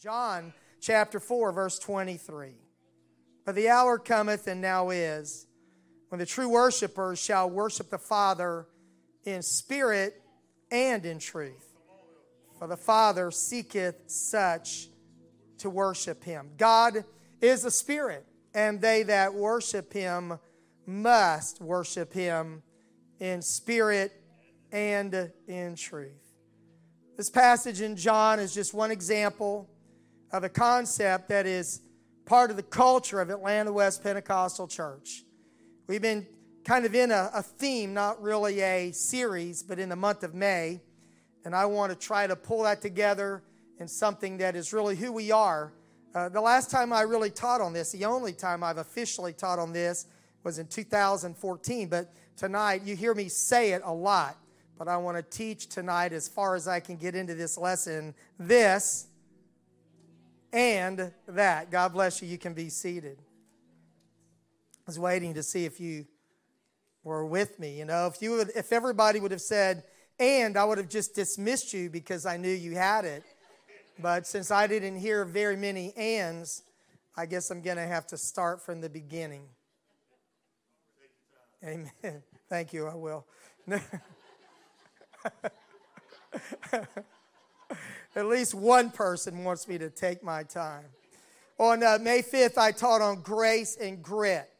John chapter 4, verse 23. For the hour cometh and now is when the true worshipers shall worship the Father in spirit and in truth. For the Father seeketh such to worship him. God is a spirit, and they that worship him must worship him in spirit and in truth. This passage in John is just one example of a concept that is part of the culture of Atlanta West Pentecostal Church. We've been kind of in a, a, theme, not really a series, but in the month of May. And I want to try to pull that together in something that is really who we are. Uh, the last time I really taught on this, the only time I've officially taught on this, was in 2014. But tonight, you hear me say it a lot. But I want to teach tonight, as far as I can get into this lesson, this and that. God bless you. You can be seated. I was waiting to see if you were with me. You know, if you would, if everybody would have said, and I would have just dismissed you because I knew you had it. But since I didn't hear very many ands, I guess I'm going to have to start from the beginning. Amen. Thank you. I will. At least one person wants me to take my time. On uh, May 5th, I taught on grace and grit.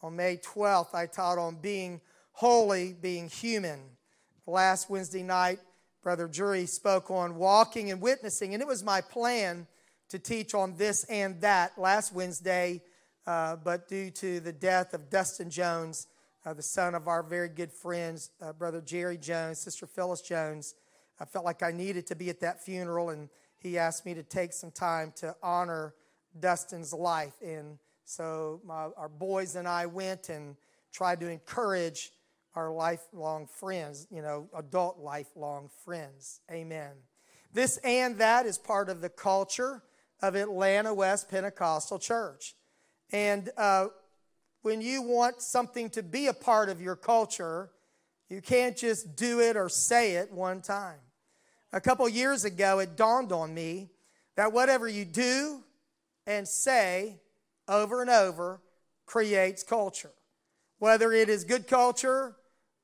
On May 12th, I taught on being holy, being human. Last Wednesday night, Brother Jury spoke on walking and witnessing, and it was my plan to teach on this and that last Wednesday, uh, but due to the death of Dustin Jones, uh, the son of our very good friends, uh, Brother Jerry Jones, Sister Phyllis Jones, I felt like I needed to be at that funeral, and he asked me to take some time to honor Dustin's life. And so my, our boys and I went and tried to encourage our lifelong friends, you know, adult lifelong friends. Amen. This and that is part of the culture of Atlanta West Pentecostal Church. And uh, when you want something to be a part of your culture, you can't just do it or say it one time. A couple years ago, it dawned on me that whatever you do and say over and over creates culture. Whether it is good culture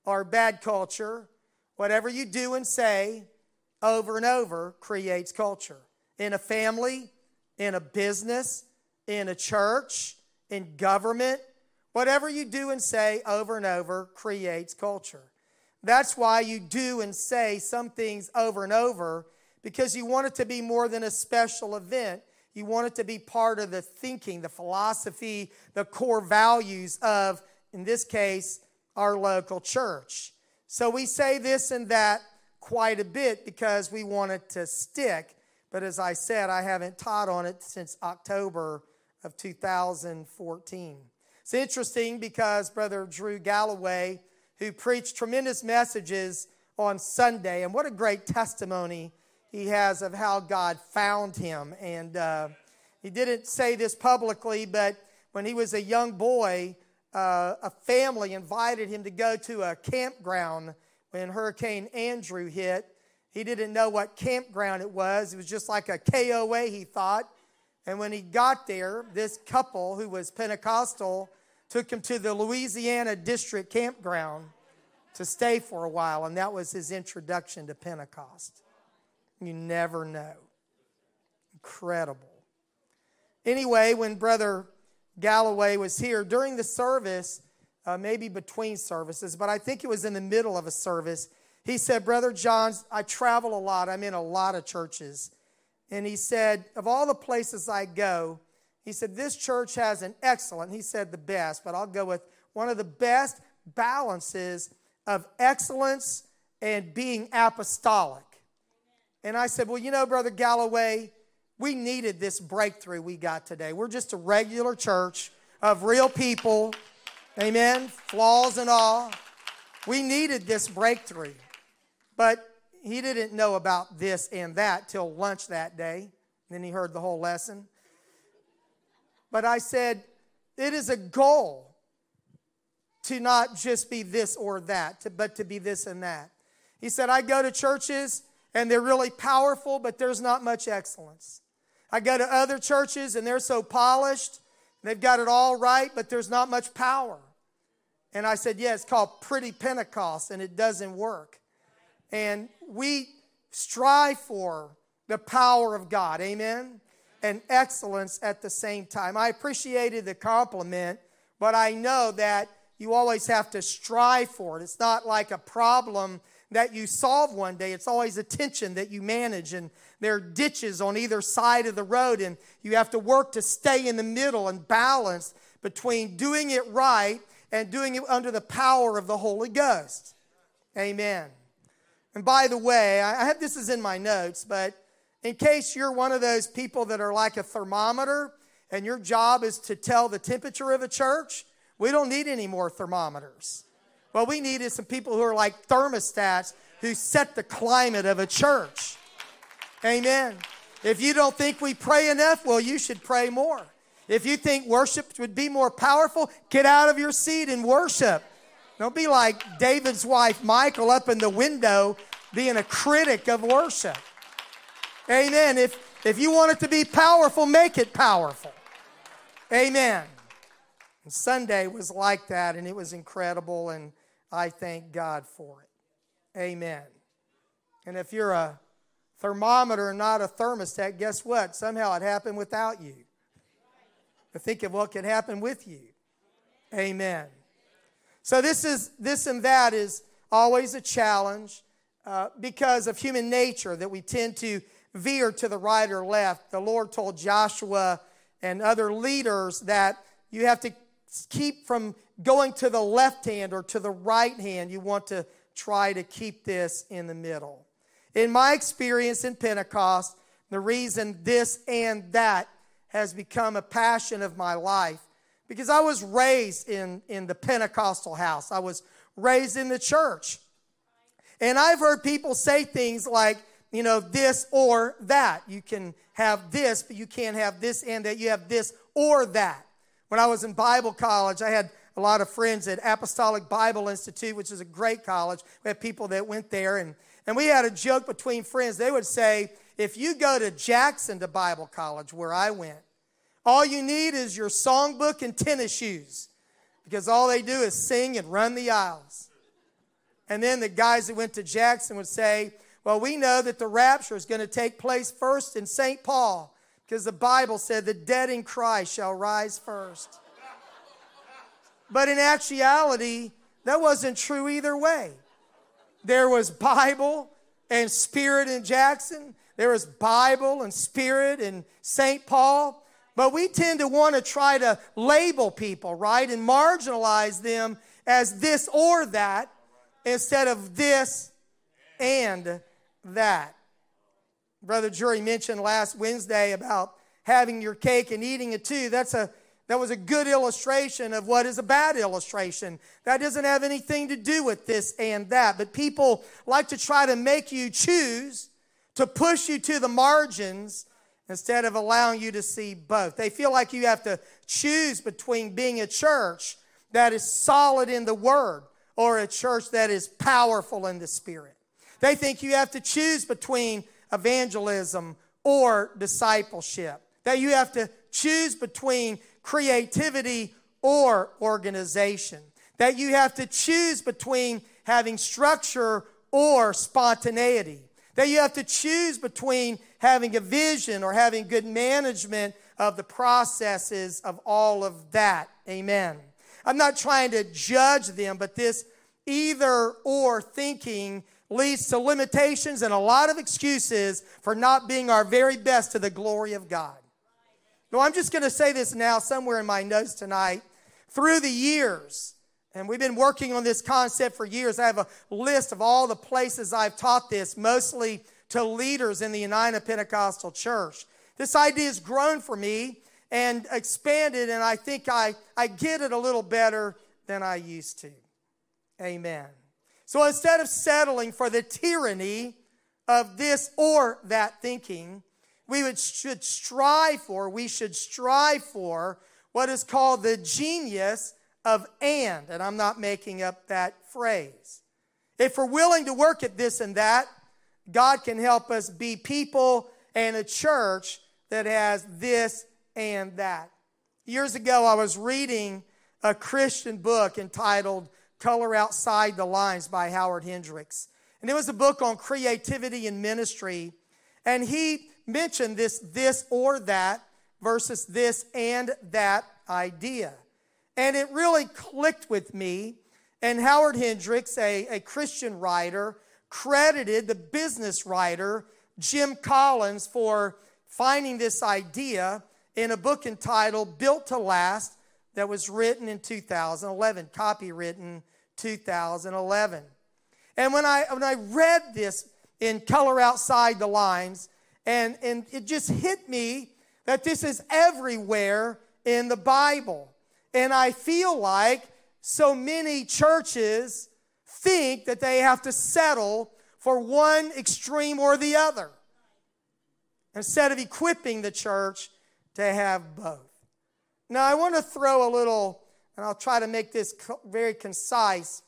or bad culture, whatever you do and say over and over creates culture. In a family, in a business, in a church, in government, whatever you do and say over and over creates culture. That's why you do and say some things over and over because you want it to be more than a special event. You want it to be part of the thinking, the philosophy, the core values of, in this case, our local church. So we say this and that quite a bit because we want it to stick. But as I said, I haven't taught on it since October of 2014. It's interesting because Brother Drew Galloway who preached tremendous messages on Sunday. And what a great testimony he has of how God found him. And uh, he didn't say this publicly, but when he was a young boy, uh, a family invited him to go to a campground when Hurricane Andrew hit. He didn't know what campground it was. It was just like a KOA, he thought. And when he got there, this couple who was Pentecostal took him to the Louisiana District Campground to stay for a while, and that was his introduction to Pentecost. You never know. Incredible. Anyway, when Brother Galloway was here during the service, uh, maybe between services, but I think it was in the middle of a service, he said, Brother Johns, I travel a lot. I'm in a lot of churches. And he said, Of all the places I go, he said, This church has an excellent, he said the best, but I'll go with one of the best balances of excellence and being apostolic. And I said, Well, you know, Brother Galloway, we needed this breakthrough we got today. We're just a regular church of real people, amen, flaws and all. We needed this breakthrough. But he didn't know about this and that till lunch that day. Then he heard the whole lesson. But I said, it is a goal to not just be this or that, but to be this and that. He said, I go to churches and they're really powerful, but there's not much excellence. I go to other churches and they're so polished, they've got it all right, but there's not much power. And I said, Yeah, it's called Pretty Pentecost, and it doesn't work. And we strive for the power of God, amen, and excellence at the same time. I appreciated the compliment, but I know that you always have to strive for it. It's not like a problem that you solve one day. It's always a tension that you manage, and there are ditches on either side of the road, and you have to work to stay in the middle and balance between doing it right and doing it under the power of the Holy Ghost. Amen. And by the way, I have this is in my notes, but in case you're one of those people that are like a thermometer and your job is to tell the temperature of a church, we don't need any more thermometers. What we need is some people who are like thermostats who set the climate of a church. Amen. If you don't think we pray enough, well, you should pray more. If you think worship would be more powerful, get out of your seat and worship. Don't be like David's wife, Michal, up in the window being a critic of worship. Amen. If, if you want it to be powerful, make it powerful. Amen. And Sunday was like that, and it was incredible, and I thank God for it. Amen. And if you're a thermometer and not a thermostat, guess what? Somehow it happened without you. But think of what could happen with you. Amen. So this is this and that is always a challenge uh, because of human nature that we tend to veer to the right or left. The Lord told Joshua and other leaders that you have to keep from going to the left hand or to the right hand. You want to try to keep this in the middle. In my experience in Pentecost, the reason this and that has become a passion of my life because I was raised in, in the Pentecostal house. I was raised in the church. And I've heard people say things like, you know, this or that. You can have this, but you can't have this and that. You have this or that. When I was in Bible college, I had a lot of friends at Apostolic Bible Institute, which is a great college. We had people that went there, and, and we had a joke between friends. They would say, if you go to Jackson to Bible college, where I went, all you need is your songbook and tennis shoes because all they do is sing and run the aisles. And then the guys that went to Jackson would say, Well, we know that the rapture is going to take place first in St. Paul because the Bible said the dead in Christ shall rise first. But in actuality, that wasn't true either way. There was Bible and Spirit in Jackson, there was Bible and Spirit in St. Paul. But we tend to want to try to label people, right, and marginalize them as this or that instead of this and that. Brother Jury mentioned last Wednesday about having your cake and eating it too. That's a that was a good illustration of what is a bad illustration. That doesn't have anything to do with this and that. But people like to try to make you choose, to push you to the margins instead of allowing you to see both. They feel like you have to choose between being a church that is solid in the Word or a church that is powerful in the Spirit. They think you have to choose between evangelism or discipleship. That you have to choose between creativity or organization. That you have to choose between having structure or spontaneity. That you have to choose between having a vision or having good management of the processes of all of that. Amen. I'm not trying to judge them, but this either or thinking leads to limitations and a lot of excuses for not being our very best to the glory of God. No, I'm just going to say this now somewhere in my notes tonight. Through the years, and we've been working on this concept for years, I have a list of all the places I've taught this, mostly to leaders in the United Pentecostal Church. This idea has grown for me and expanded, and I think I, I get it a little better than I used to. Amen. So instead of settling for the tyranny of this or that thinking, we would, should strive for, we should strive for what is called the genius of and. And I'm not making up that phrase. If we're willing to work at this and that, God can help us be people and a church that has this and that. Years ago, I was reading a Christian book entitled Color Outside the Lines by Howard Hendricks. And it was a book on creativity and ministry. And he mentioned this, this or that versus this and that idea. And it really clicked with me. And Howard Hendricks, a, a Christian writer, credited the business writer Jim Collins for finding this idea in a book entitled Built to Last that was written in 2011, copywritten 2011. And when I, when I read this in Color Outside the Lines, and, and it just hit me that this is everywhere in the Bible. And I feel like so many churches think that they have to settle for one extreme or the other instead of equipping the church to have both. Now, I want to throw a little, and I'll try to make this very concise.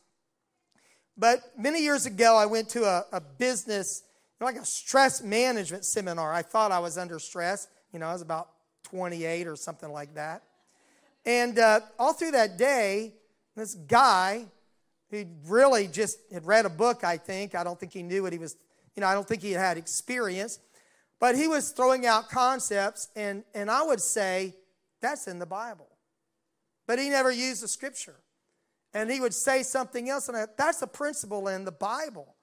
But many years ago, I went to a, a business, like a stress management seminar. I thought I was under stress. You know, I was about 28 or something like that. And uh, all through that day, this guy who really just had read a book, I think, I don't think he knew what he was, you know, I don't think he had experience, but he was throwing out concepts, and, and I would say that's in the Bible. But he never used the scripture. And he would say something else, and I, that's a principle in the Bible.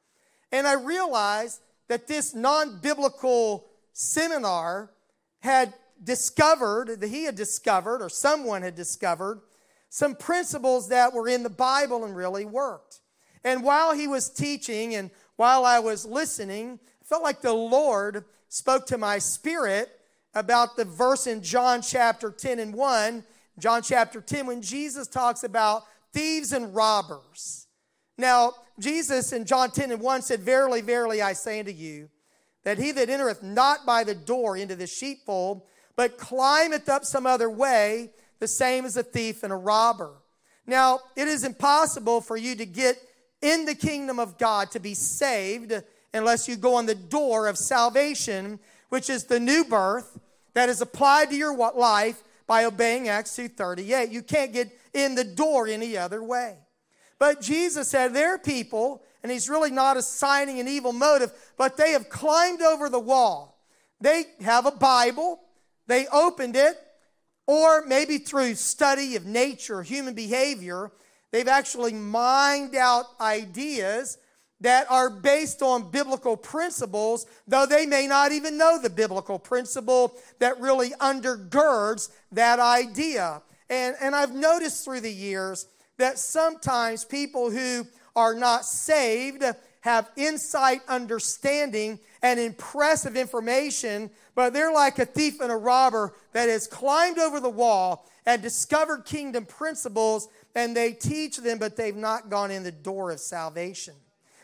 And I realized that this non biblical seminar had discovered, that he had discovered, or someone had discovered, some principles that were in the Bible and really worked. And while he was teaching and while I was listening, I felt like the Lord spoke to my spirit about the verse in John chapter 10 and 1, John chapter 10, when Jesus talks about thieves and robbers. Now, Jesus in John 10 and 1 said, Verily, verily, I say unto you, that he that entereth not by the door into the sheepfold, but climbeth up some other way, the same as a thief and a robber. Now, it is impossible for you to get in the kingdom of God to be saved unless you go on the door of salvation, which is the new birth that is applied to your life by obeying Acts 2:38. You can't get in the door any other way. But Jesus said there are people, and he's really not assigning an evil motive, but they have climbed over the wall. They have a Bible, they opened it, or maybe through study of nature, human behavior, they've actually mined out ideas that are based on biblical principles, though they may not even know the biblical principle that really undergirds that idea. And, and I've noticed through the years that sometimes people who are not saved have insight, understanding, and impressive information, but they're like a thief and a robber that has climbed over the wall and discovered kingdom principles, and they teach them, but they've not gone in the door of salvation.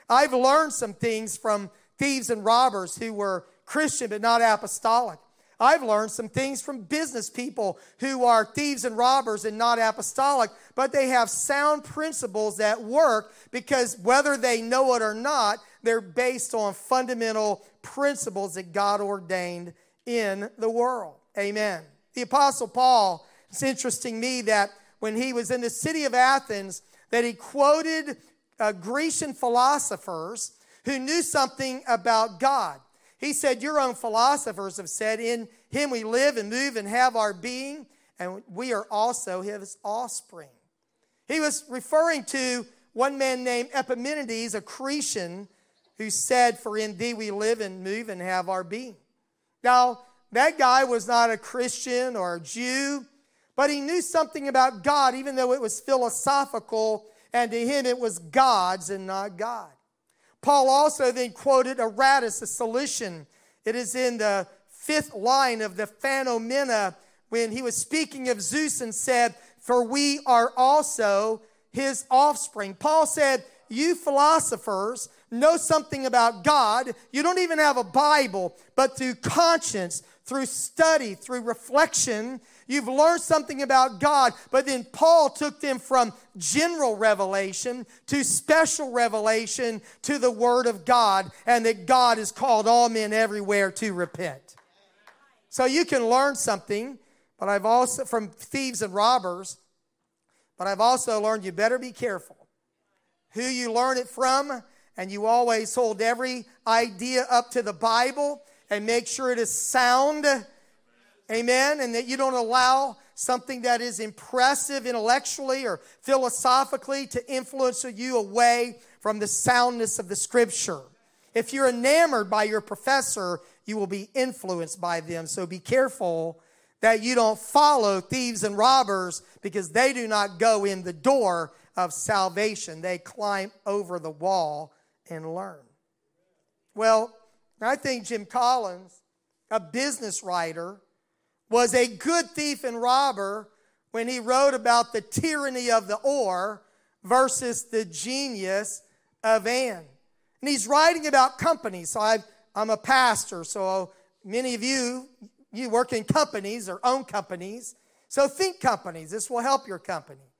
I've learned some things from thieves and robbers who were Christian but not apostolic. I've learned some things from business people who are thieves and robbers and not apostolic, but they have sound principles that work because whether they know it or not, they're based on fundamental principles that God ordained in the world. Amen. The Apostle Paul, it's interesting me that when he was in the city of Athens, that he quoted uh, Grecian philosophers who knew something about God. He said, Your own philosophers have said, In him we live and move and have our being, and we are also his offspring. He was referring to one man named Epimenides, a Cretan, who said, For in thee we live and move and have our being. Now, that guy was not a Christian or a Jew, but he knew something about God, even though it was philosophical and to him it was God's and not God. Paul also then quoted Aratus, a Cilician. It is in the fifth line of the Phaenomena when he was speaking of Zeus and said, For we are also his offspring. Paul said, You philosophers know something about God. You don't even have a Bible, but through conscience, through study, through reflection, You've learned something about God, but then Paul took them from general revelation to special revelation to the Word of God, and that God has called all men everywhere to repent. So you can learn something, but I've also from thieves and robbers, but I've also learned you better be careful who you learn it from, and you always hold every idea up to the Bible and make sure it is sound. Amen. And that you don't allow something that is impressive intellectually or philosophically to influence you away from the soundness of the scripture. If you're enamored by your professor, you will be influenced by them. So be careful that you don't follow thieves and robbers because they do not go in the door of salvation. They climb over the wall and learn. Well, I think Jim Collins, a business writer, was a good thief and robber when he wrote about the tyranny of the or versus the genius of and. And he's writing about companies. So i am a pastor, so many of you, you work in companies or own companies. So think companies. This will help your company.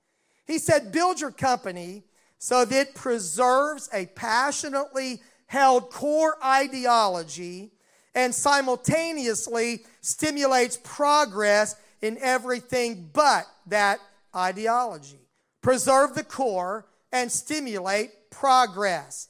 He said, build your company so that it preserves a passionately held core ideology and simultaneously stimulates progress in everything but that ideology. Preserve the core and stimulate progress.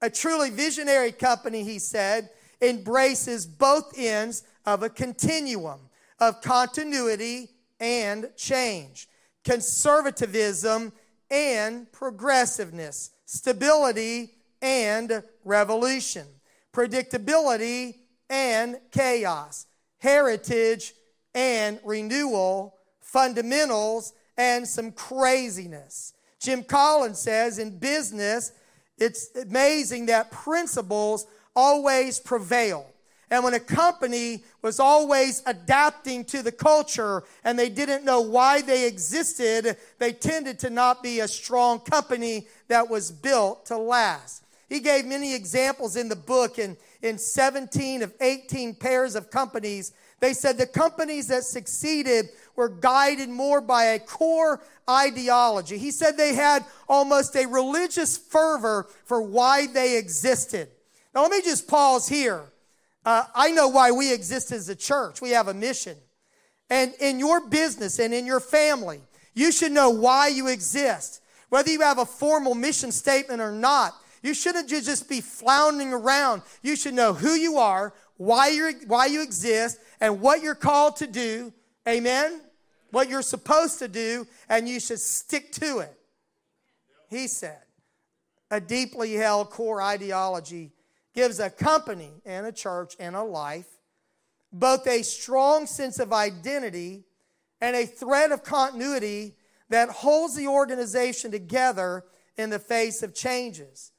A truly visionary company, he said, embraces both ends of a continuum of continuity and change, conservatism and progressiveness, stability and revolution, predictability and chaos, heritage and renewal, fundamentals and some craziness. Jim Collins says in business, it's amazing that principles always prevail. And when a company was always adapting to the culture and they didn't know why they existed, they tended to not be a strong company that was built to last. He gave many examples in the book, and in 17 of 18 pairs of companies, they said the companies that succeeded were guided more by a core ideology. He said they had almost a religious fervor for why they existed. Now, let me just pause here. Uh, I know why we exist as a church. We have a mission. And in your business and in your family, you should know why you exist. Whether you have a formal mission statement or not, you shouldn't just be floundering around. You should know who you are, why, you why you exist, and what you're called to do. Amen? What you're supposed to do, and you should stick to it. He said, a deeply held core ideology gives a company and a church and a life both a strong sense of identity and a thread of continuity that holds the organization together in the face of changes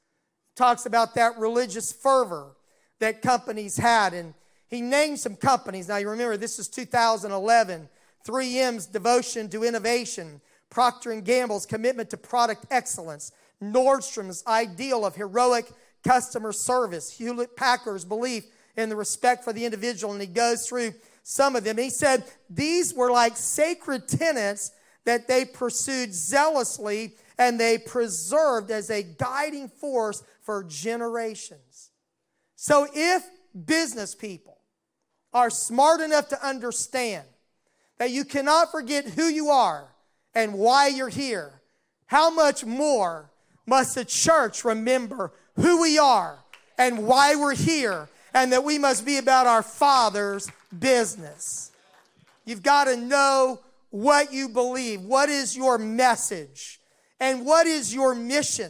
talks about that religious fervor that companies had. And he named some companies. Now, you remember, this is 2011. 3M's devotion to innovation, Procter & Gamble's commitment to product excellence, Nordstrom's ideal of heroic customer service, Hewlett Packard's belief in the respect for the individual. And he goes through some of them. He said these were like sacred tenets that they pursued zealously and they preserved as a guiding force for generations. So if business people are smart enough to understand that you cannot forget who you are and why you're here, how much more must the church remember who we are and why we're here and that we must be about our Father's business? You've got to know what you believe. What is your message? And what is your mission?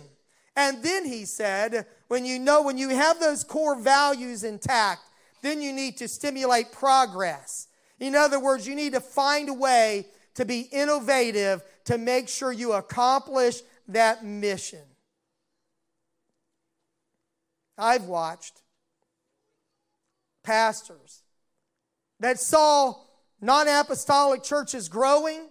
And then he said, when you know, when you have those core values intact, then you need to stimulate progress. In other words, you need to find a way to be innovative to make sure you accomplish that mission. I've watched pastors that saw non apostolic churches growing,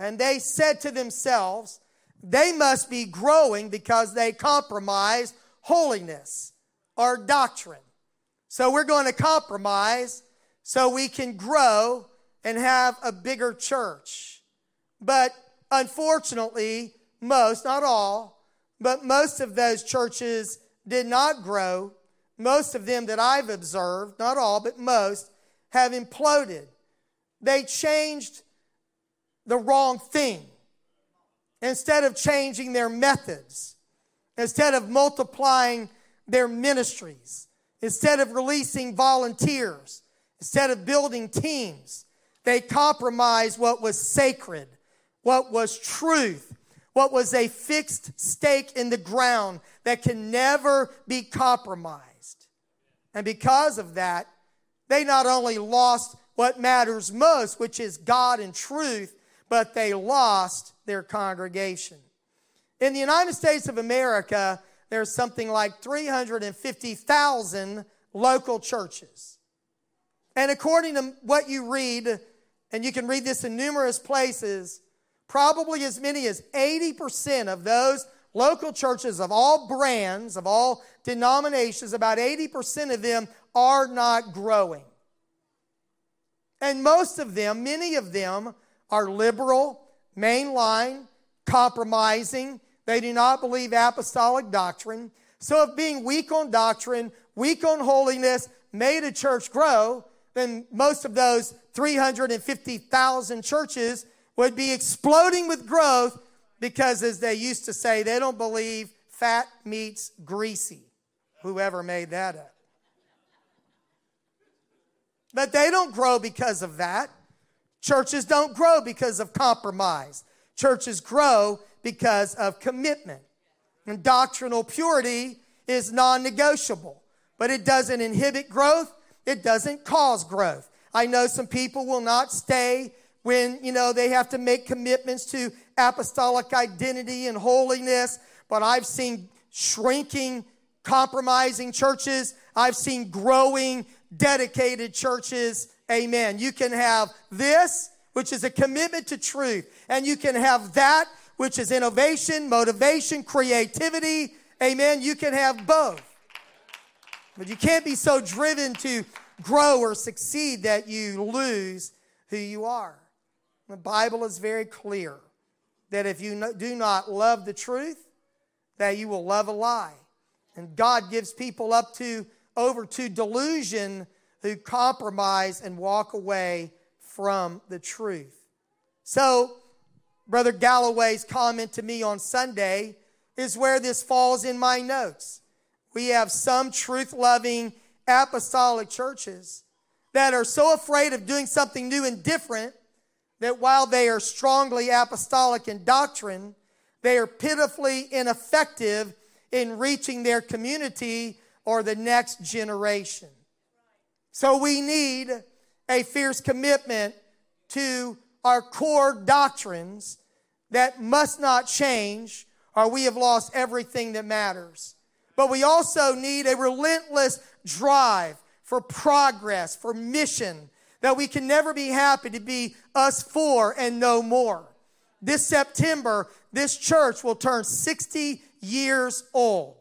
and they said to themselves, they must be growing because they compromise holiness or doctrine. So we're going to compromise so we can grow and have a bigger church. But unfortunately, most, not all, but most of those churches did not grow. Most of them that I've observed, not all, but most, have imploded. They changed the wrong thing. Instead of changing their methods, instead of multiplying their ministries, instead of releasing volunteers, instead of building teams, they compromised what was sacred, what was truth, what was a fixed stake in the ground that can never be compromised. And because of that, they not only lost what matters most, which is God and truth, but they lost their congregation. In the United States of America, there's something like 350,000 local churches. And according to what you read, and you can read this in numerous places, probably as many as 80% of those local churches of all brands, of all denominations, about 80% of them are not growing. And most of them, many of them, are liberal, mainline, compromising. They do not believe apostolic doctrine. So, if being weak on doctrine, weak on holiness made a church grow, then most of those 350,000 churches would be exploding with growth because, as they used to say, they don't believe fat meets greasy. Whoever made that up. But they don't grow because of that. Churches don't grow because of compromise. Churches grow because of commitment. And doctrinal purity is non negotiable, but it doesn't inhibit growth, it doesn't cause growth. I know some people will not stay when, you know, they have to make commitments to apostolic identity and holiness, but I've seen shrinking, compromising churches. I've seen growing, dedicated churches Amen. You can have this, which is a commitment to truth, and you can have that, which is innovation, motivation, creativity. Amen. You can have both. But you can't be so driven to grow or succeed that you lose who you are. The Bible is very clear that if you do not love the truth, that you will love a lie. And God gives people up to over to delusion who compromise and walk away from the truth. So, Brother Galloway's comment to me on Sunday is where this falls in my notes. We have some truth loving apostolic churches that are so afraid of doing something new and different that while they are strongly apostolic in doctrine, they are pitifully ineffective in reaching their community or the next generation. So we need a fierce commitment to our core doctrines that must not change, or we have lost everything that matters. But we also need a relentless drive four progress, for mission, that we can never be happy to be us for and no more. This September, this church will turn 60 years old.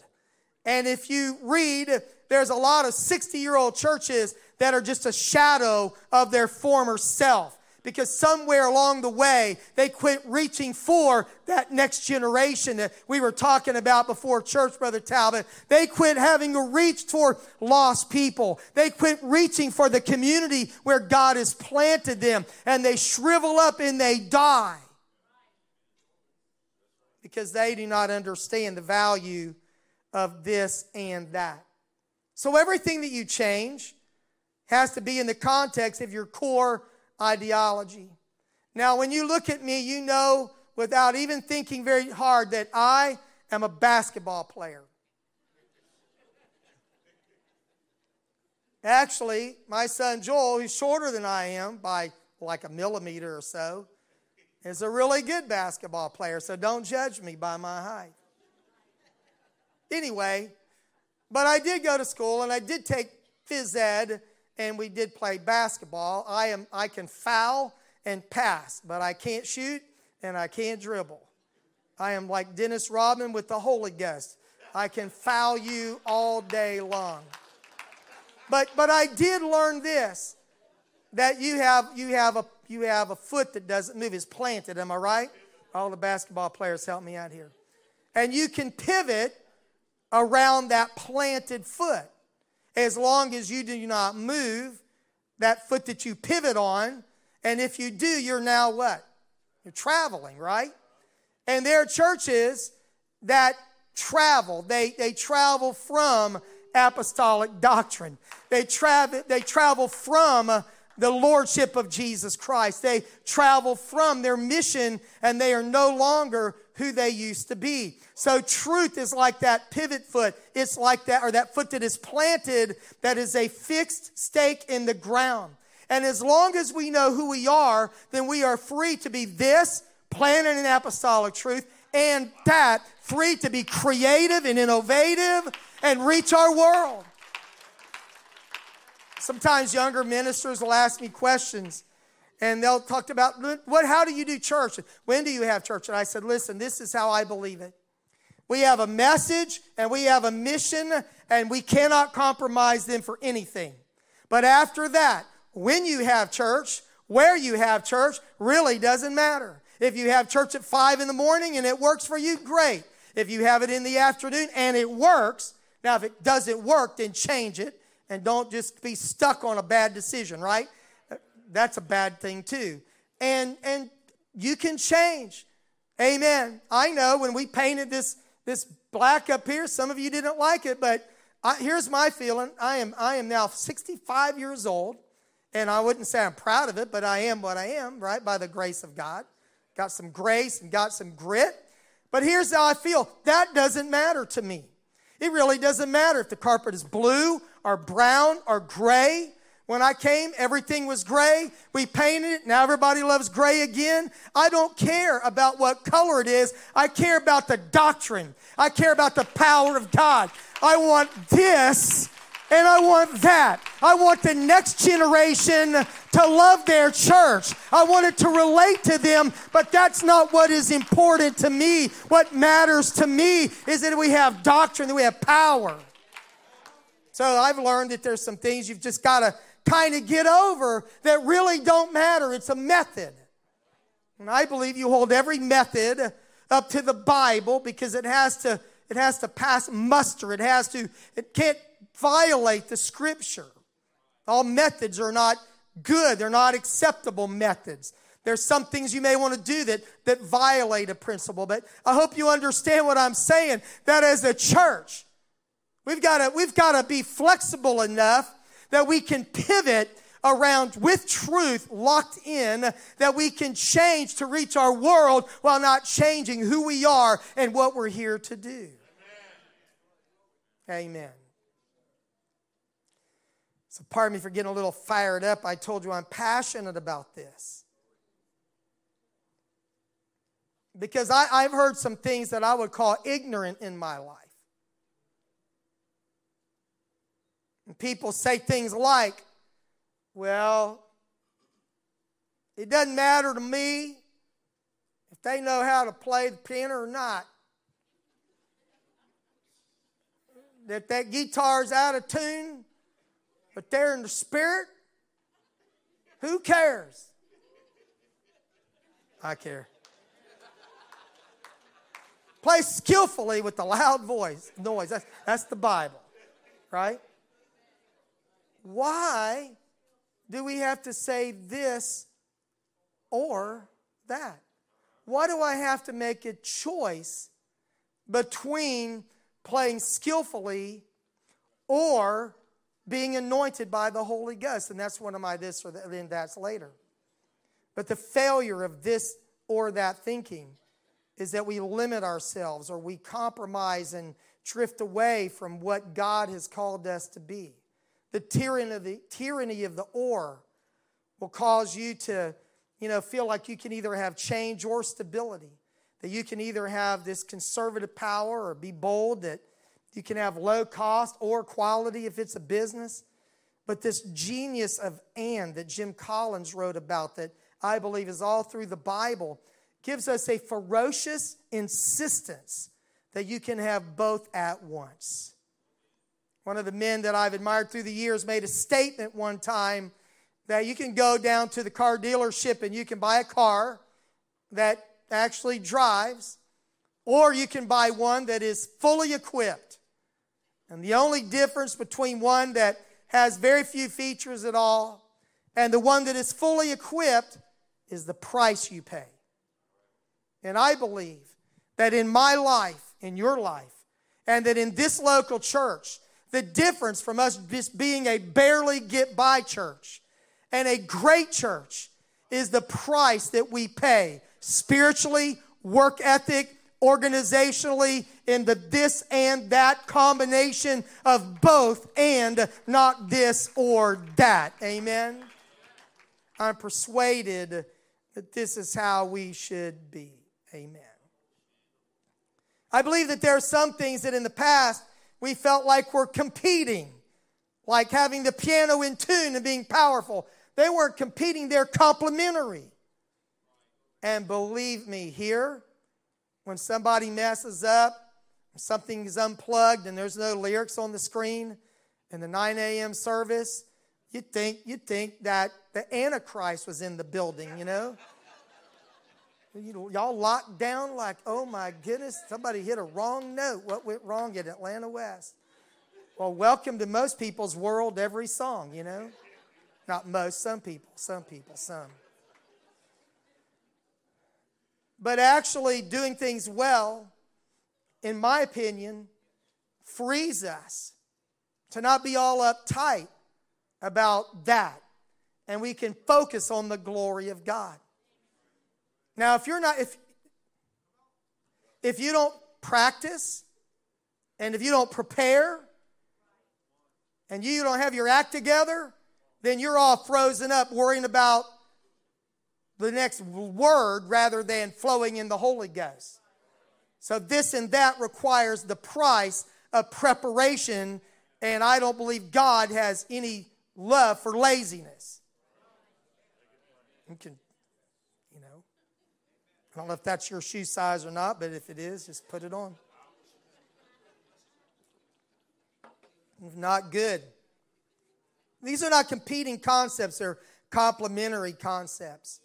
And if you read, there's a lot of 60 year old churches that are just a shadow of their former self. Because somewhere along the way, they quit reaching for that next generation that we were talking about before church, Brother Talbot. They quit having a reach for lost people. They quit reaching for the community where God has planted them. And they shrivel up and they die because they do not understand the value of this and that. So everything that you change, has to be in the context of your core ideology. Now, when you look at me, you know without even thinking very hard that I am a basketball player. Actually, my son Joel, who's shorter than I am by like a millimeter or so, is a really good basketball player, so don't judge me by my height. Anyway, but I did go to school and I did take phys ed and we did play basketball. I am I can foul and pass, but I can't shoot and I can't dribble. I am like Dennis Rodman with the Holy Ghost. I can foul you all day long. But but I did learn this that you have you have a you have a foot that doesn't move is planted, am I right? All the basketball players help me out here. And you can pivot around that planted foot as long as you do not move that foot that you pivot on. And if you do, you're now what? You're traveling, right? And there are churches that travel. They, they travel from apostolic doctrine. They travel, they travel from the lordship of Jesus Christ. They travel from their mission and they are no longer who they used to be. So truth is like that pivot foot. It's like that, or that foot that is planted, that is a fixed stake in the ground. And as long as we know who we are, then we are free to be this, planted in apostolic truth, and that, free to be creative and innovative and reach our world. Sometimes younger ministers will ask me questions and they'll talk about what how do you do church? When do you have church? And I said, listen, this is how I believe it. We have a message and we have a mission and we cannot compromise them for anything. But after that, when you have church, where you have church really doesn't matter. If you have church at five in the morning and it works for you, great. If you have it in the afternoon and it works, now if it doesn't work, then change it and don't just be stuck on a bad decision, right? That's a bad thing too. And and you can change. Amen. I know when we painted this this black up here, some of you didn't like it, but I, here's my feeling. I am I am now 65 years old, and I wouldn't say I'm proud of it, but I am what I am, right? By the grace of God. Got some grace and got some grit. But here's how I feel. That doesn't matter to me. It really doesn't matter if the carpet is blue or brown or gray. When I came, everything was gray. We painted it. Now everybody loves gray again. I don't care about what color it is. I care about the doctrine. I care about the power of God. I want this and I want that. I want the next generation to love their church. I want it to relate to them, but that's not what is important to me. What matters to me is that we have doctrine, that we have power. So I've learned that there's some things you've just got to kind of get over that really don't matter. It's a method. And I believe you hold every method up to the Bible because it has to it has to pass muster. It has to it can't violate the scripture. All methods are not good. They're not acceptable methods. There's some things you may want to do that, that violate a principle, but I hope you understand what I'm saying. That as a church, we've got to, we've got to be flexible enough that we can pivot around with truth locked in that we can change to reach our world while not changing who we are and what we're here to do. Amen. Amen. So, pardon me for getting a little fired up. I told you I'm passionate about this. Because I, I've heard some things that I would call ignorant in my life. And people say things like, well, it doesn't matter to me if they know how to play the piano or not. That that guitar's out of tune, but they're in the spirit. Who cares? I care. Play skillfully with the loud voice noise. That's, that's the Bible, right? Why do we have to say this or that? Why do I have to make a choice between playing skillfully or being anointed by the Holy Ghost? And that's one of my this or then that's later. But the failure of this or that thinking is that we limit ourselves or we compromise and drift away from what God has called us to be. The tyranny of the, tyranny of the or will cause you to, you know, feel like you can either have change or stability. That you can either have this conservative power or be bold, that you can have low cost or quality if it's a business. But this genius of and that Jim Collins wrote about, that I believe is all through the Bible, gives us a ferocious insistence that you can have both at once. One of the men that I've admired through the years made a statement one time that you can go down to the car dealership and you can buy a car that actually drives, or you can buy one that is fully equipped. And the only difference between one that has very few features at all And the one that is fully equipped is the price you pay. And I believe that in my life, in your life, and that in this local church, the difference from us just being a barely get by church and a great church is the price that we pay spiritually, work ethic, organizationally, in the this and that combination of both and not this or that. Amen. I'm persuaded that this is how we should be. Amen. I believe that there are some things that in the past we felt like we're competing, like having the piano in tune and being powerful. They weren't competing, they're complementary. And believe me, here, when somebody messes up, something is unplugged and there's no lyrics on the screen in the 9 a.m. service, you'd think, you'd think that the Antichrist was in the building, you know? Y'all locked down like, oh my goodness, somebody hit a wrong note. What went wrong at Atlanta West? Well, welcome to most people's world, every song, you know? Not most, some people, some people, some. But actually, doing things well, in my opinion, frees us to not be all uptight about that. And we can focus on the glory of God. Now, if you're not, if, if you don't practice and if you don't prepare and you don't have your act together, then you're all frozen up worrying about the next word rather than flowing in the Holy Ghost. So, this and that requires the price of preparation, and I don't believe God has any love for laziness. You can, I don't know if that's your shoe size or not, but if it is, just put it on. If not, good. These are not competing concepts, they're complementary concepts.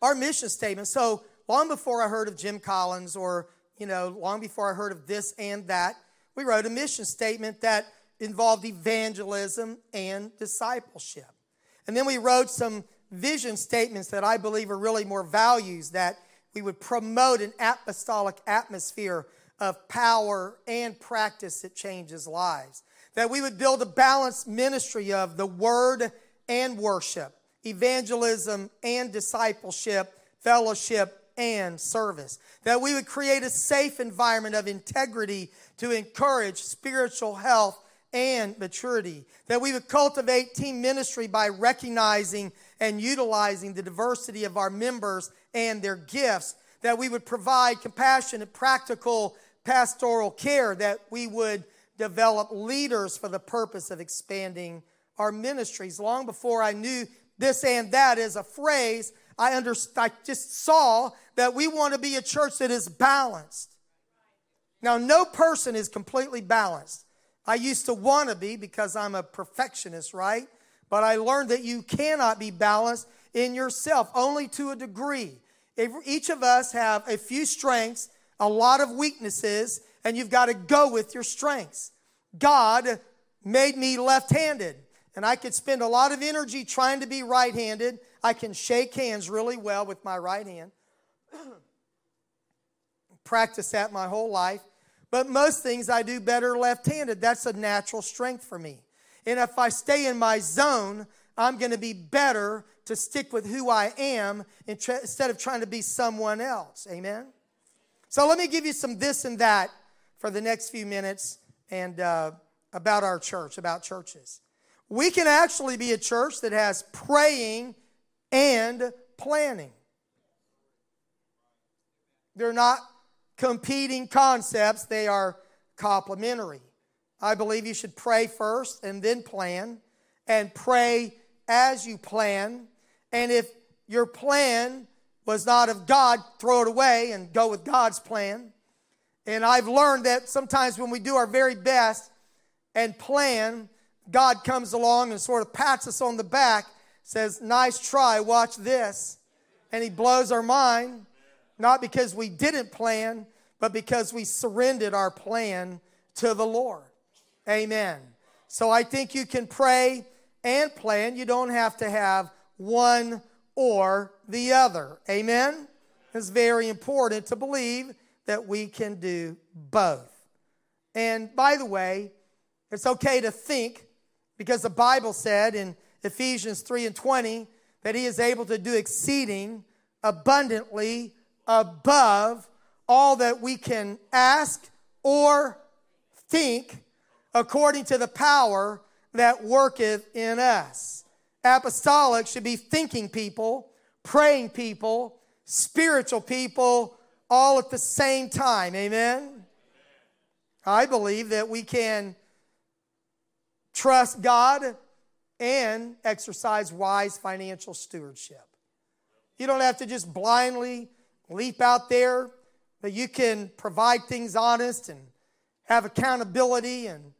Our mission statement, so long before I heard of Jim Collins or, you know, long before I heard of this and that, we wrote a mission statement that involved evangelism and discipleship. And then we wrote some vision statements that I believe are really more values that we would promote an apostolic atmosphere of power and practice that changes lives that we would build a balanced ministry of the word and worship, evangelism and discipleship, fellowship and service. That we would create a safe environment of integrity to encourage spiritual health and maturity. That we would cultivate team ministry by recognizing and utilizing the diversity of our members and their gifts. That we would provide compassionate, practical pastoral care. That we would develop leaders for the purpose of expanding our ministries. Long before I knew this and that is a phrase, I, under, I just saw that we want to be a church that is balanced. Now, no person is completely balanced. I used to want to be because I'm a perfectionist, right? But I learned that you cannot be balanced in yourself, only to a degree. Each of us have a few strengths, a lot of weaknesses, and you've got to go with your strengths. God made me left handed, and I could spend a lot of energy trying to be right handed. I can shake hands really well with my right hand. Practice that my whole life. But most things I do better left handed. That's a natural strength for me. And if I stay in my zone, I'm going to be better to stick with who I am instead of trying to be someone else. Amen? So let me give you some this and that for the next few minutes and uh, about our church, about churches. We can actually be a church that has praying and planning. They're not competing concepts, they are complementary. I believe you should pray first and then plan, and pray as you plan. And if your plan was not of God, throw it away and go with God's plan. And I've learned that sometimes when we do our very best and plan, God comes along and sort of pats us on the back, says, Nice try, watch this. And He blows our mind, not because we didn't plan, but because we surrendered our plan to the Lord. Amen. So I think you can pray and plan. You don't have to have one or the other. Amen? It's very important to believe that we can do both. And by the way, it's okay to think because the Bible said in Ephesians 3 and 20 that He is able to do exceeding abundantly above all that we can ask or think according to the power that worketh in us. Apostolic should be thinking people, praying people, spiritual people, all at the same time. Amen? I believe that we can trust God and exercise wise financial stewardship. You don't have to just blindly leap out there, but you can provide things honest and have accountability and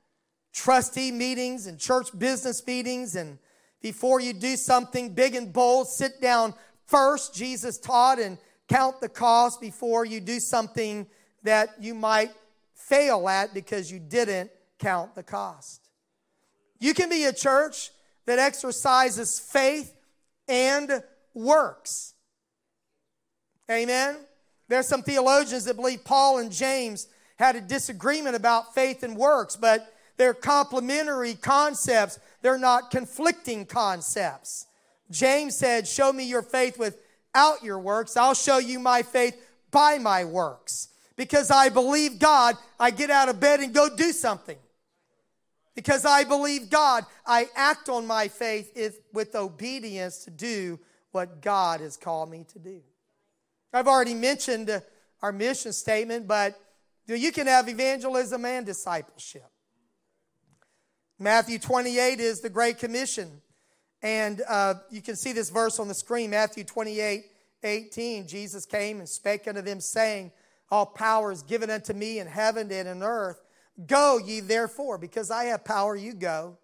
trustee meetings and church business meetings. And before you do something big and bold, sit down first, Jesus taught, and count the cost before you do something that you might fail at because you didn't count the cost. You can be a church that exercises faith and works. Amen. There's some theologians that believe Paul and James had a disagreement about faith and works, but they're complementary concepts. They're not conflicting concepts. James said, Show me your faith without your works. I'll show you my faith by my works. Because I believe God, I get out of bed and go do something. Because I believe God, I act on my faith with obedience to do what God has called me to do. I've already mentioned our mission statement, but you can have evangelism and discipleship. Matthew 28 is the Great Commission. And uh, you can see this verse on the screen Matthew 28 18. Jesus came and spake unto them, saying, All power is given unto me in heaven and in earth. Go ye therefore, because I have power, you go.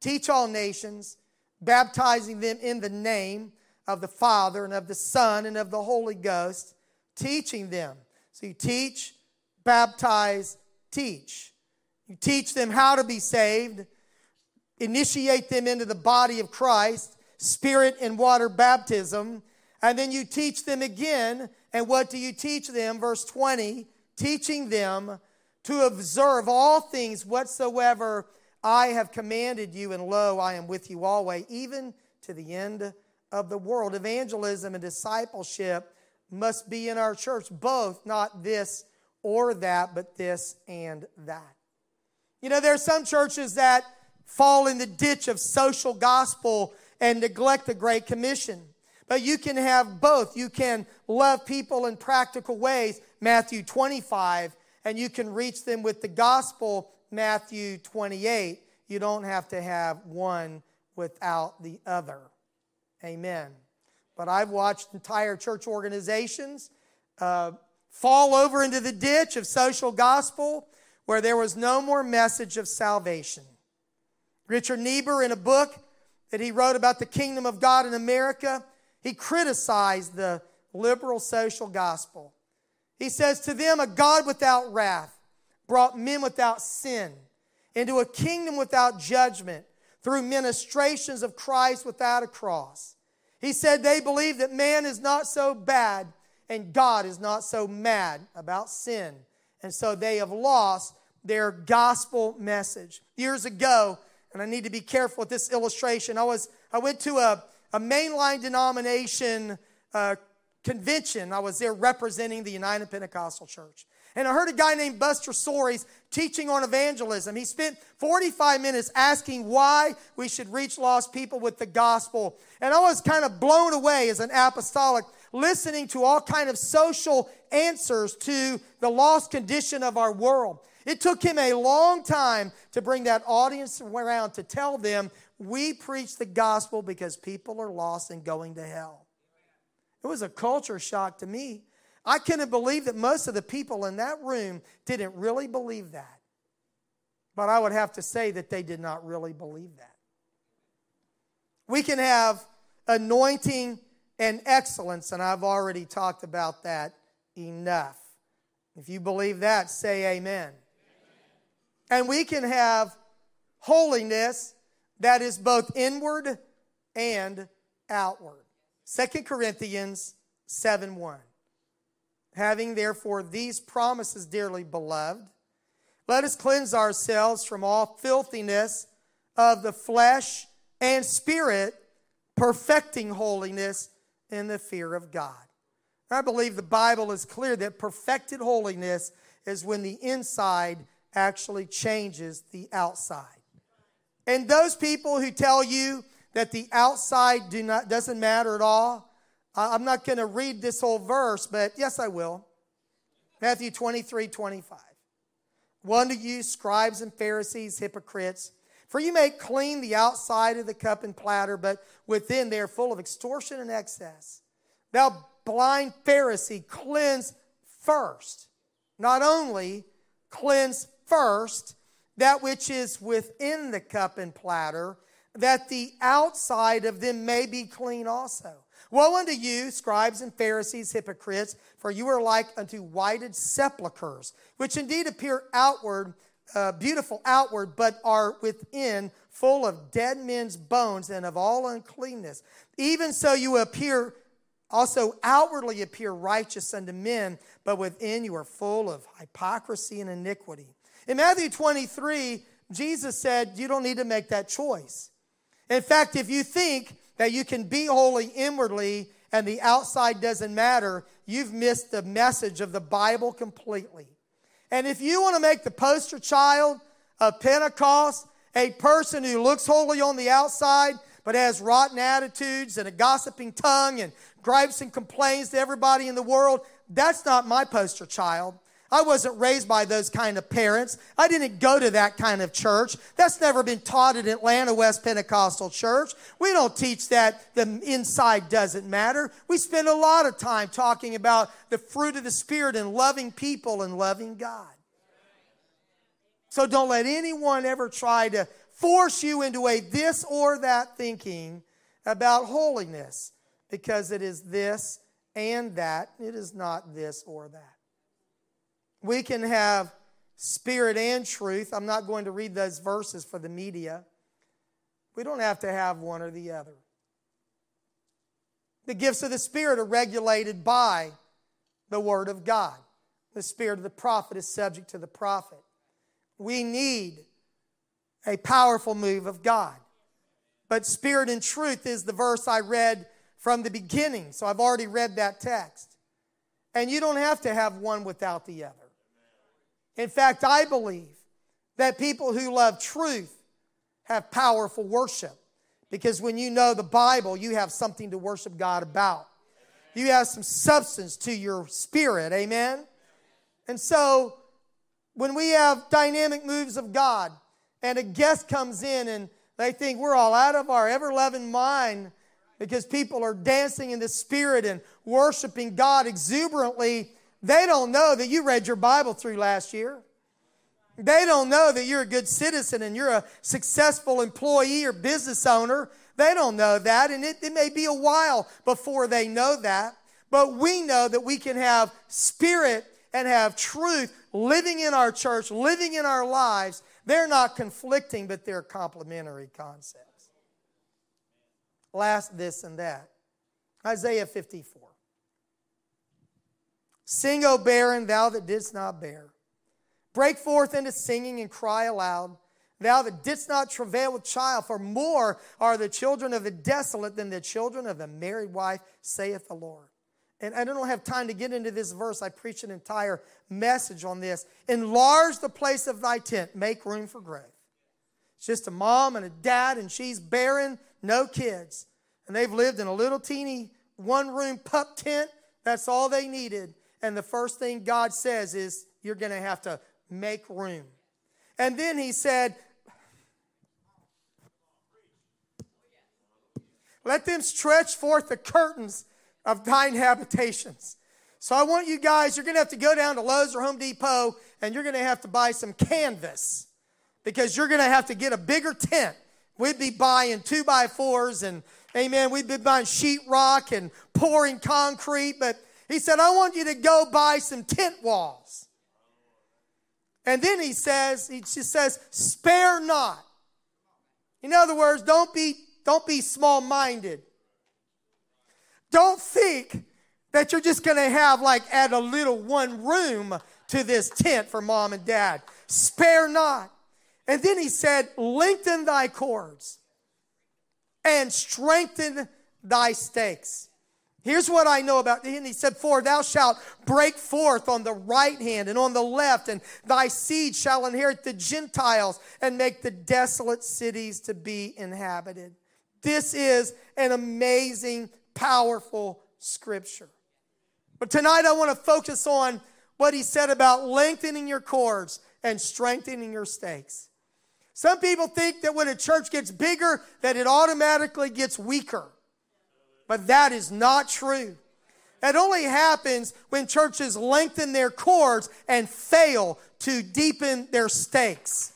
Teach all nations, baptizing them in the name of the Father and of the Son and of the Holy Ghost, teaching them. So you teach, baptize, teach. You teach them how to be saved, initiate them into the body of Christ, spirit and water baptism, and then you teach them again. And what do you teach them? Verse 20 teaching them to observe all things whatsoever I have commanded you, and lo, I am with you always, even to the end of the world. Evangelism and discipleship must be in our church, both, not this or that, but this and that. You know, there are some churches that fall in the ditch of social gospel and neglect the Great Commission. But you can have both. You can love people in practical ways, Matthew 25, and you can reach them with the gospel, Matthew 28. You don't have to have one without the other. Amen. But I've watched entire church organizations uh, fall over into the ditch of social gospel where there was no more message of salvation. Richard Niebuhr, in a book that he wrote about the kingdom of God in America, he criticized the liberal social gospel. He says, To them, a God without wrath brought men without sin into a kingdom without judgment through ministrations of Christ without a cross. He said they believe that man is not so bad and God is not so mad about sin. And so they have lost their gospel message. Years ago, and I need to be careful with this illustration, I, was, I went to a, a mainline denomination uh, convention. I was there representing the United Pentecostal Church. And I heard a guy named Buster Soaries teaching on evangelism. He spent 45 minutes asking why we should reach lost people with the gospel. And I was kind of blown away as an apostolic listening to all kind of social answers to the lost condition of our world. It took him a long time to bring that audience around to tell them we preach the gospel because people are lost and going to hell. It was a culture shock to me. I couldn't believe that most of the people in that room didn't really believe that. But I would have to say that they did not really believe that. We can have anointing and excellence, and I've already talked about that enough. If you believe that, say amen. amen. And we can have holiness, that is both inward and outward. 2 Corinthians 7 1. Having therefore these promises, dearly beloved, let us cleanse ourselves from all filthiness of the flesh and spirit, perfecting holiness in the fear of God. I believe the Bible is clear that perfected holiness is when the inside actually changes the outside. And those people who tell you that the outside do not, doesn't matter at all, I'm not going to read this whole verse, but yes, I will. Matthew 23 25. One to you, scribes and Pharisees, hypocrites, for you make clean the outside of the cup and platter, but within they are full of extortion and excess. Thou blind Pharisee, cleanse first. Not only cleanse first that which is within the cup and platter, that the outside of them may be clean also. Woe unto you, scribes and Pharisees, hypocrites, for you are like unto whited sepulchres, which indeed appear outward, uh, beautiful outward, but are within full of dead men's bones and of all uncleanness. Even so, you appear also outwardly appear righteous unto men, but within you are full of hypocrisy and iniquity. In Matthew 23, Jesus said, You don't need to make that choice. In fact, if you think that you can be holy inwardly and the outside doesn't matter, you've missed the message of the Bible completely. And if you want to make the poster child of Pentecost a person who looks holy on the outside but has rotten attitudes and a gossiping tongue and gripes and complains to everybody in the world, that's not my poster child. I wasn't raised by those kind of parents. I didn't go to that kind of church. That's never been taught at Atlanta West Pentecostal Church. We don't teach that the inside doesn't matter. We spend a lot of time talking about the fruit of the Spirit and loving people and loving God. So don't let anyone ever try to force you into a this or that thinking about holiness because it is this and that. It is not this or that. We can have spirit and truth. I'm not going to read those verses for the media. We don't have to have one or the other. The gifts of the Spirit are regulated by the Word of God. The spirit of the prophet is subject to the prophet. We need a powerful move of God. But spirit and truth is the verse I read from the beginning. So I've already read that text. And you don't have to have one without the other. In fact, I believe that people who love truth have powerful worship because when you know the Bible, you have something to worship God about. You have some substance to your spirit, amen? And so when we have dynamic moves of God and a guest comes in and they think we're all out of our ever loving mind because people are dancing in the spirit and worshiping God exuberantly, they don't know that you read your Bible through last year. They don't know that you're a good citizen and you're a successful employee or business owner. They don't know that, and it, it may be a while before they know that. But we know that we can have spirit and have truth living in our church, living in our lives. They're not conflicting, but they're complementary concepts. Last, this and that. Isaiah 54. Sing, O barren, thou that didst not bear. Break forth into singing and cry aloud, thou that didst not travail with child, for more are the children of the desolate than the children of the married wife, saith the Lord. And I don't have time to get into this verse. I preach an entire message on this. Enlarge the place of thy tent, make room for growth. It's just a mom and a dad, and she's barren, no kids. And they've lived in a little teeny one room pup tent. That's all they needed. And the first thing God says is, You're going to have to make room. And then he said, Let them stretch forth the curtains of thine habitations. So I want you guys, you're going to have to go down to Lowe's or Home Depot and you're going to have to buy some canvas because you're going to have to get a bigger tent. We'd be buying two by fours and, amen, we'd be buying sheetrock and pouring concrete, but he said, I want you to go buy some tent walls. And then he says, he just says, spare not. In other words, don't be, don't be small minded. Don't think that you're just going to have, like, add a little one room to this tent for mom and dad. Spare not. And then he said, Lengthen thy cords and strengthen thy stakes. Here's what I know about him. He said, For thou shalt break forth on the right hand and on the left, and thy seed shall inherit the Gentiles and make the desolate cities to be inhabited. This is an amazing, powerful scripture. But tonight I want to focus on what he said about lengthening your cords and strengthening your stakes. Some people think that when a church gets bigger, that it automatically gets weaker. But that is not true. That only happens when churches lengthen their cords and fail to deepen their stakes.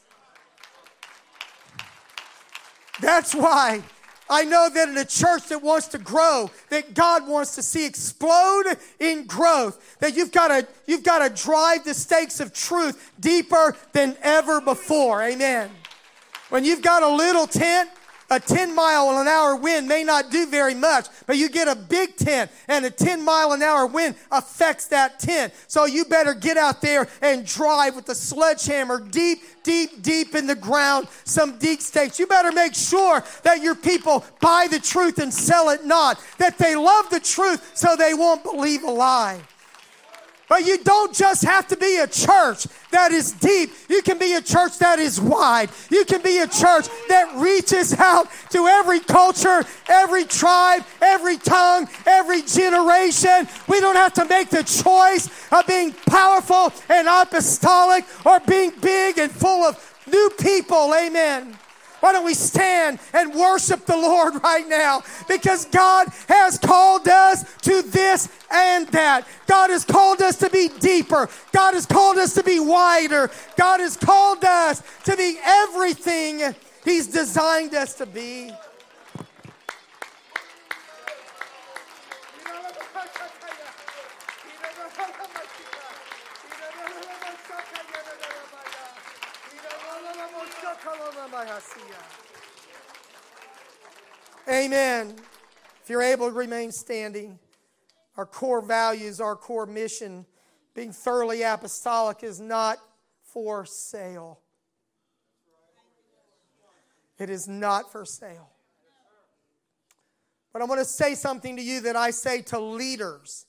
That's why I know that in a church that wants to grow, that God wants to see explode in growth, that you've got to you've got to drive the stakes of truth deeper than ever before. Amen. When you've got a little tent a 10 mile an hour wind may not do very much, but you get a big tent and a 10 mile an hour wind affects that tent. So you better get out there and drive with the sledgehammer deep, deep, deep in the ground, some deep stakes. You better make sure that your people buy the truth and sell it not, that they love the truth so they won't believe a lie. But you don't just have to be a church that is deep. You can be a church that is wide. You can be a church that reaches out to every culture, every tribe, every tongue, every generation. We don't have to make the choice of being powerful and apostolic or being big and full of new people. Amen. Why don't we stand and worship the Lord right now? Because God has called us to this and that. God has called us to be deeper. God has called us to be wider. God has called us to be everything He's designed us to be. Amen. If you're able to remain standing, our core values, our core mission, being thoroughly apostolic is not for sale. It is not for sale. But I want to say something to you that I say to leaders.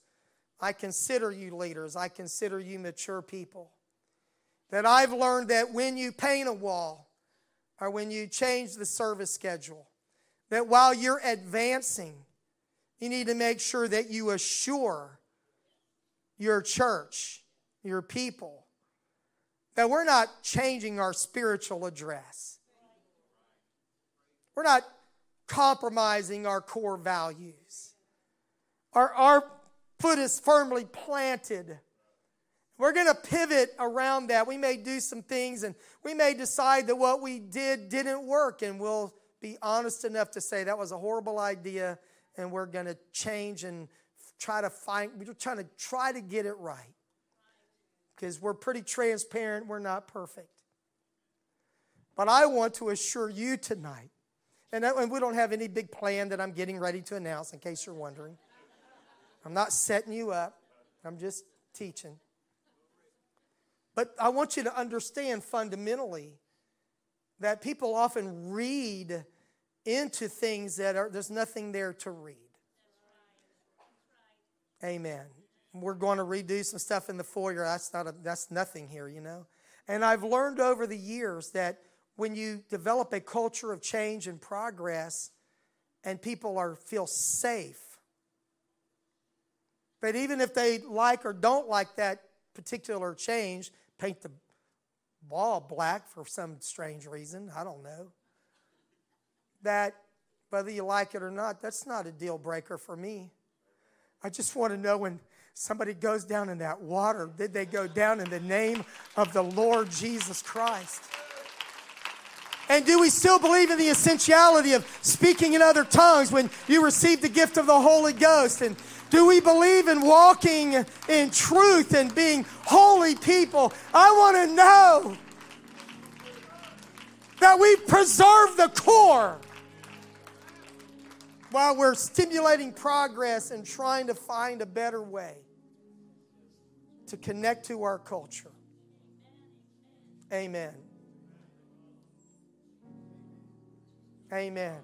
I consider you leaders, I consider you mature people. That I've learned that when you paint a wall or when you change the service schedule, that while you're advancing, you need to make sure that you assure your church, your people, that we're not changing our spiritual address. We're not compromising our core values. Our, our foot is firmly planted. We're going to pivot around that. We may do some things and we may decide that what we did didn't work and we'll be honest enough to say that was a horrible idea and we're going to change and try to find, we're trying to try to get it right. Because we're pretty transparent, we're not perfect. But I want to assure you tonight, and, and we don't have any big plan that I'm getting ready to announce in case you're wondering. I'm not setting you up, I'm just teaching. But I want you to understand fundamentally that people often read into things that are, there's nothing there to read. Amen. We're going to redo some stuff in the foyer. That's not a, that's nothing here, you know. And I've learned over the years that when you develop a culture of change and progress, and people are feel safe, but even if they like or don't like that particular change, paint the wall black for some strange reason. I don't know that whether you like it or not, that's not a deal breaker for me. I just want to know when somebody goes down in that water, did they go down in the name of the Lord Jesus Christ? And do we still believe in the essentiality of speaking in other tongues when you receive the gift of the Holy Ghost? And do we believe in walking in truth and being holy people? I want to know that we preserve the core while we're stimulating progress and trying to find a better way to connect to our culture. Amen. Amen.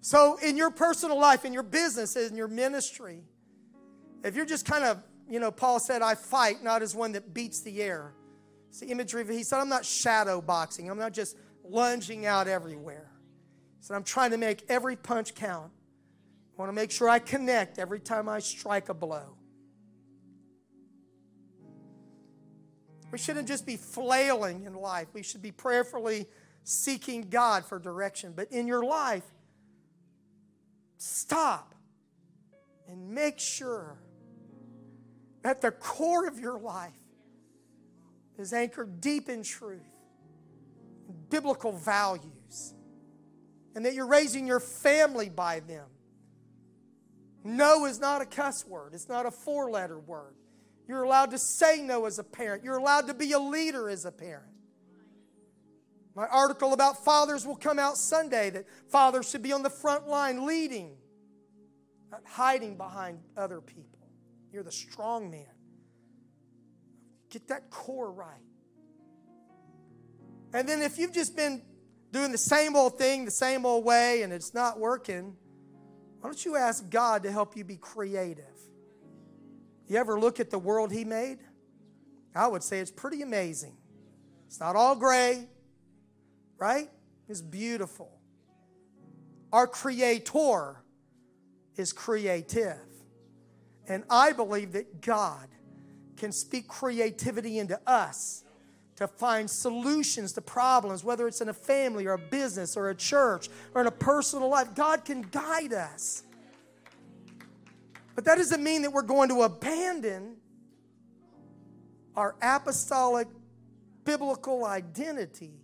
So, in your personal life, in your business, in your ministry, if you're just kind of, you know, Paul said, I fight not as one that beats the air. It's the imagery of, he said, I'm not shadow boxing. I'm not just lunging out everywhere. He said, I'm trying to make every punch count. I want to make sure I connect every time I strike a blow. We shouldn't just be flailing in life. We should be prayerfully seeking God for direction. But in your life, stop and make sure that the core of your life is anchored deep in truth, biblical values, and that you're raising your family by them. No is not a cuss word, it's not a four letter word. You're allowed to say no as a parent. You're allowed to be a leader as a parent. My article about fathers will come out Sunday that fathers should be on the front line leading, not hiding behind other people. You're the strong man. Get that core right. And then if you've just been doing the same old thing the same old way and it's not working, why don't you ask God to help you be creative? You ever look at the world He made? I would say it's pretty amazing. It's not all gray, right? It's beautiful. Our Creator is creative. And I believe that God can speak creativity into us to find solutions to problems, whether it's in a family or a business or a church or in a personal life. God can guide us. But that doesn't mean that we're going to abandon our apostolic biblical identity